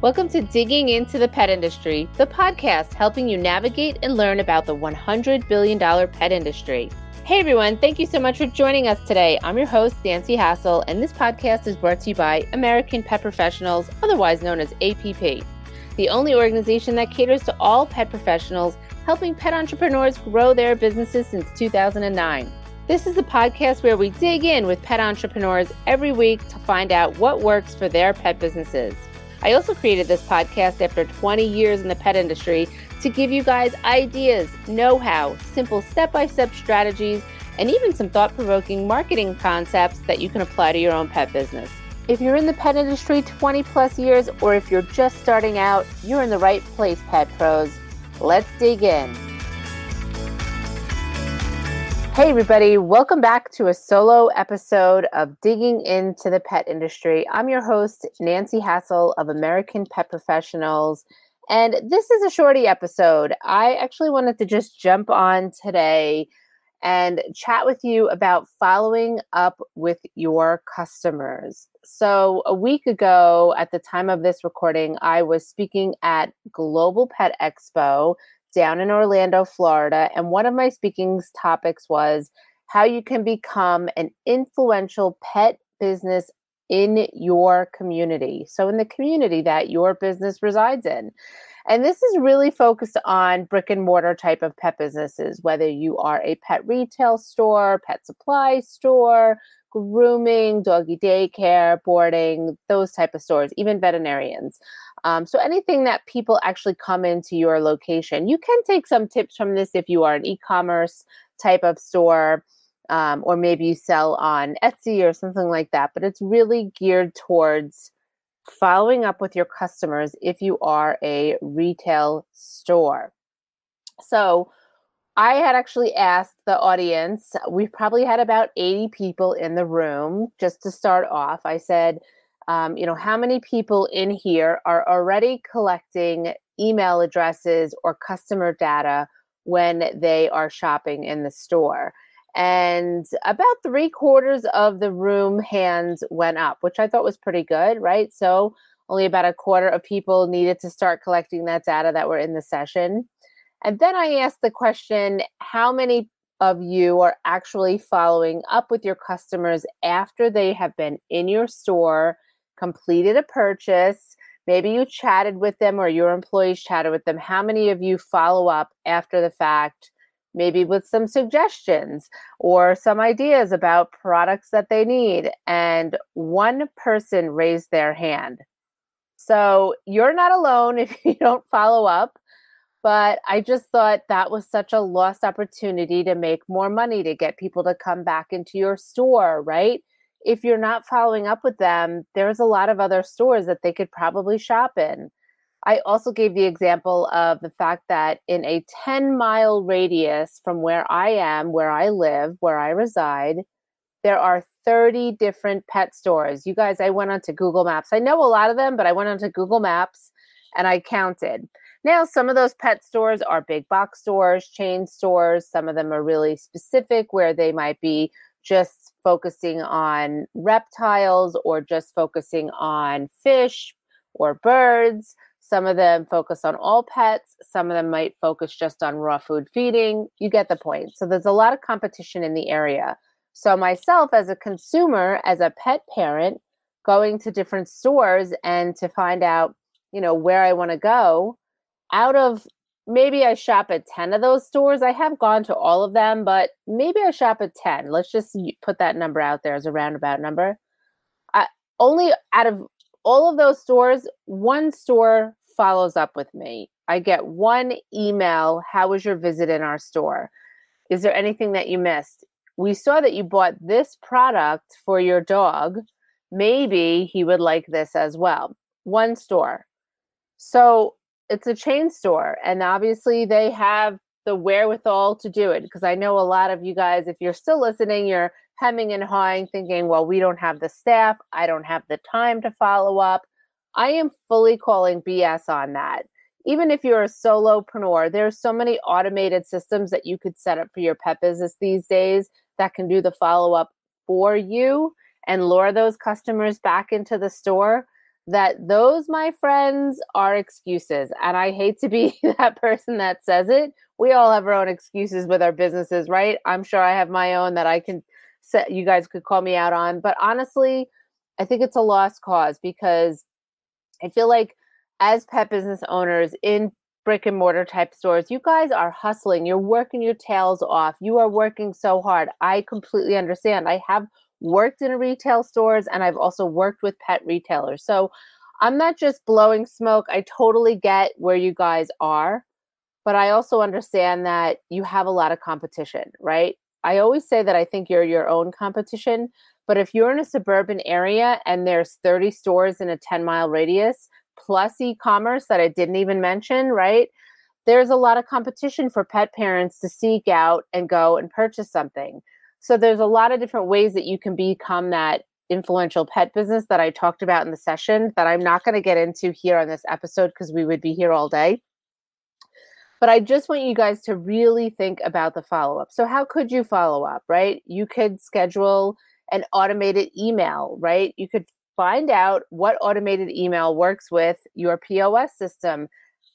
Welcome to Digging into the Pet Industry, the podcast helping you navigate and learn about the $100 billion pet industry. Hey everyone, thank you so much for joining us today. I'm your host, Nancy Hassel, and this podcast is brought to you by American Pet Professionals, otherwise known as APP, the only organization that caters to all pet professionals, helping pet entrepreneurs grow their businesses since 2009. This is the podcast where we dig in with pet entrepreneurs every week to find out what works for their pet businesses. I also created this podcast after 20 years in the pet industry to give you guys ideas, know how, simple step by step strategies, and even some thought provoking marketing concepts that you can apply to your own pet business. If you're in the pet industry 20 plus years, or if you're just starting out, you're in the right place, Pet Pros. Let's dig in. Hey, everybody, welcome back to a solo episode of Digging into the Pet Industry. I'm your host, Nancy Hassel of American Pet Professionals. And this is a shorty episode. I actually wanted to just jump on today and chat with you about following up with your customers. So, a week ago, at the time of this recording, I was speaking at Global Pet Expo down in Orlando, Florida. And one of my speaking topics was how you can become an influential pet business in your community. So, in the community that your business resides in. And this is really focused on brick and mortar type of pet businesses, whether you are a pet retail store, pet supply store, grooming, doggy daycare, boarding, those type of stores, even veterinarians. Um, so anything that people actually come into your location, you can take some tips from this if you are an e-commerce type of store. Um, or maybe you sell on Etsy or something like that, but it's really geared towards following up with your customers if you are a retail store. So, I had actually asked the audience, we probably had about 80 people in the room just to start off. I said, um, you know, how many people in here are already collecting email addresses or customer data when they are shopping in the store? And about three quarters of the room hands went up, which I thought was pretty good, right? So only about a quarter of people needed to start collecting that data that were in the session. And then I asked the question how many of you are actually following up with your customers after they have been in your store completed a purchase, maybe you chatted with them or your employees chatted with them. How many of you follow up after the fact, maybe with some suggestions or some ideas about products that they need? And one person raised their hand. So you're not alone if you don't follow up. But I just thought that was such a lost opportunity to make more money, to get people to come back into your store, right? if you're not following up with them, there's a lot of other stores that they could probably shop in. I also gave the example of the fact that in a 10 mile radius from where I am, where I live, where I reside, there are 30 different pet stores. You guys, I went onto Google Maps. I know a lot of them, but I went onto Google Maps and I counted. Now, some of those pet stores are big box stores, chain stores. Some of them are really specific where they might be just focusing on reptiles or just focusing on fish or birds. Some of them focus on all pets. Some of them might focus just on raw food feeding. You get the point. So there's a lot of competition in the area. So, myself as a consumer, as a pet parent, going to different stores and to find out, you know, where I want to go, out of maybe I shop at 10 of those stores. I have gone to all of them, but maybe I shop at 10. Let's just put that number out there as a roundabout number. I, only out of all of those stores, one store follows up with me. I get one email How was your visit in our store? Is there anything that you missed? We saw that you bought this product for your dog. Maybe he would like this as well. One store. So it's a chain store and obviously they have the wherewithal to do it because I know a lot of you guys if you're still listening you're hemming and hawing thinking well we don't have the staff I don't have the time to follow up. I am fully calling BS on that. Even if you're a solopreneur there's so many automated systems that you could set up for your pet business these days that can do the follow up for you and lure those customers back into the store that those, my friends, are excuses. And I hate to be that person that says it. We all have our own excuses with our businesses, right? I'm sure I have my own that I can set, you guys could call me out on. But honestly, I think it's a lost cause because I feel like as pet business owners in brick and mortar type stores, you guys are hustling. You're working your tails off. You are working so hard. I completely understand. I have worked in retail stores and I've also worked with pet retailers. So I'm not just blowing smoke. I totally get where you guys are, but I also understand that you have a lot of competition, right? I always say that I think you're your own competition, but if you're in a suburban area and there's 30 stores in a 10 mile radius, plus e commerce that I didn't even mention, right? There's a lot of competition for pet parents to seek out and go and purchase something. So there's a lot of different ways that you can become that influential pet business that I talked about in the session that I'm not going to get into here on this episode because we would be here all day. But I just want you guys to really think about the follow up. So, how could you follow up, right? You could schedule an automated email, right? You could find out what automated email works with your POS system.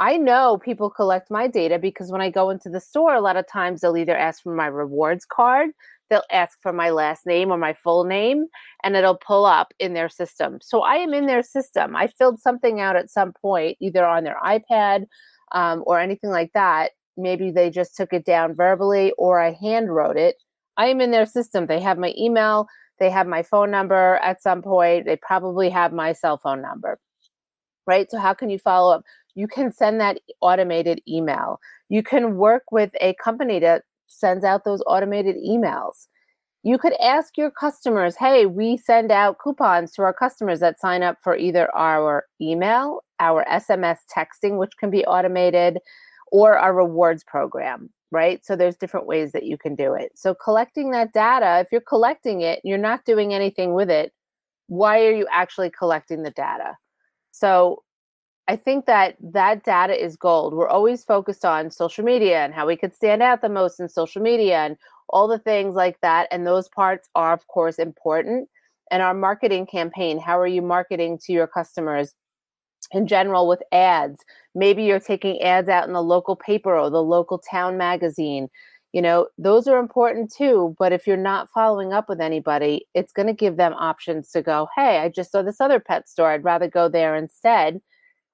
I know people collect my data because when I go into the store, a lot of times they'll either ask for my rewards card, they'll ask for my last name or my full name, and it'll pull up in their system. So I am in their system. I filled something out at some point, either on their iPad um, or anything like that. Maybe they just took it down verbally or I hand wrote it. I am in their system. They have my email, they have my phone number at some point, they probably have my cell phone number. Right? So, how can you follow up? You can send that automated email. You can work with a company that sends out those automated emails. You could ask your customers, hey, we send out coupons to our customers that sign up for either our email, our SMS texting, which can be automated, or our rewards program right? So there's different ways that you can do it. So collecting that data, if you're collecting it, you're not doing anything with it, why are you actually collecting the data? So I think that that data is gold. We're always focused on social media and how we could stand out the most in social media and all the things like that. And those parts are, of course, important. And our marketing campaign, how are you marketing to your customers? in general with ads. Maybe you're taking ads out in the local paper or the local town magazine. You know, those are important too. But if you're not following up with anybody, it's going to give them options to go, hey, I just saw this other pet store. I'd rather go there instead.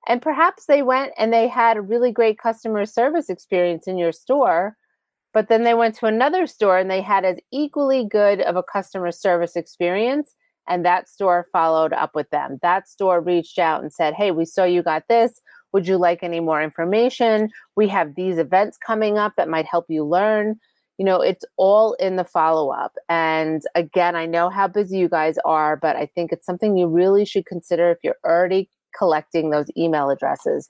And perhaps they went and they had a really great customer service experience in your store. But then they went to another store and they had as equally good of a customer service experience and that store followed up with them. That store reached out and said, Hey, we saw you got this. Would you like any more information? We have these events coming up that might help you learn. You know, it's all in the follow up. And again, I know how busy you guys are, but I think it's something you really should consider if you're already collecting those email addresses.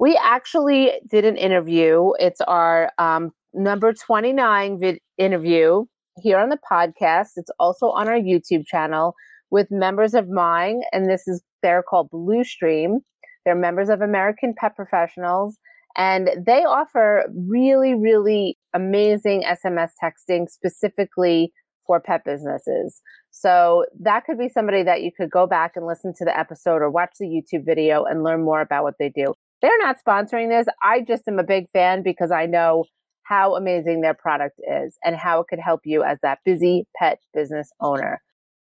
We actually did an interview. It's our um, number 29 vid- interview here on the podcast. It's also on our YouTube channel with members of mine, and this is they're called Bluestream. They're members of American Pet Professionals, and they offer really, really amazing SMS texting specifically for pet businesses. So that could be somebody that you could go back and listen to the episode or watch the YouTube video and learn more about what they do. They're not sponsoring this. I just am a big fan because I know how amazing their product is and how it could help you as that busy pet business owner.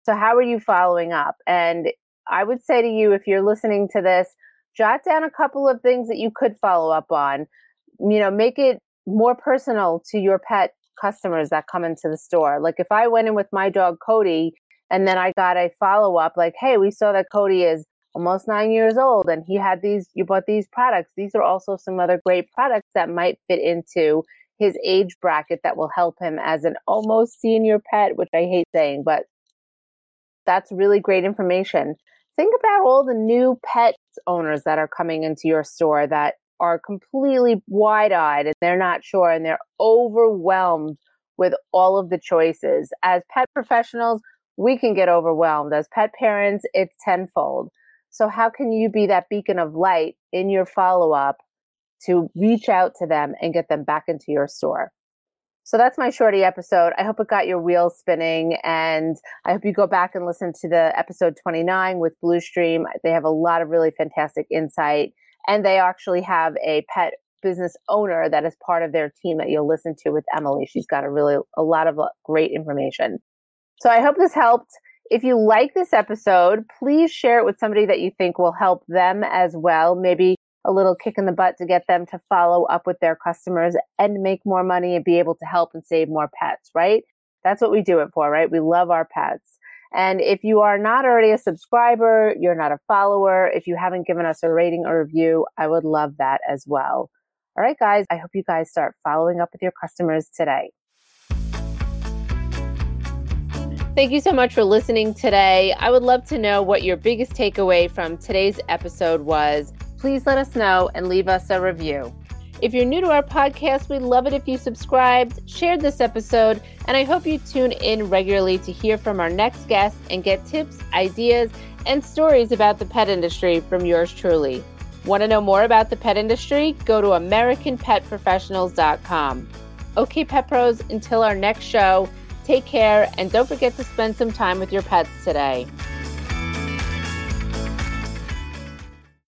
So, how are you following up? And I would say to you, if you're listening to this, jot down a couple of things that you could follow up on. You know, make it more personal to your pet customers that come into the store. Like if I went in with my dog Cody and then I got a follow up like, hey, we saw that Cody is almost nine years old and he had these, you bought these products. These are also some other great products that might fit into his age bracket that will help him as an almost senior pet, which I hate saying, but that's really great information. Think about all the new pet owners that are coming into your store that are completely wide eyed and they're not sure and they're overwhelmed with all of the choices. As pet professionals, we can get overwhelmed. As pet parents, it's tenfold. So, how can you be that beacon of light in your follow up to reach out to them and get them back into your store? So that's my shorty episode. I hope it got your wheels spinning and I hope you go back and listen to the episode 29 with Bluestream. They have a lot of really fantastic insight and they actually have a pet business owner that is part of their team that you'll listen to with Emily. She's got a really a lot of uh, great information. So I hope this helped. If you like this episode, please share it with somebody that you think will help them as well. Maybe a little kick in the butt to get them to follow up with their customers and make more money and be able to help and save more pets, right? That's what we do it for, right? We love our pets. And if you are not already a subscriber, you're not a follower, if you haven't given us a rating or review, I would love that as well. All right, guys, I hope you guys start following up with your customers today. Thank you so much for listening today. I would love to know what your biggest takeaway from today's episode was. Please let us know and leave us a review. If you're new to our podcast, we'd love it if you subscribed, shared this episode, and I hope you tune in regularly to hear from our next guest and get tips, ideas, and stories about the pet industry from yours truly. Want to know more about the pet industry? Go to AmericanPetProfessionals.com. Okay, Pet Pros, until our next show, take care and don't forget to spend some time with your pets today.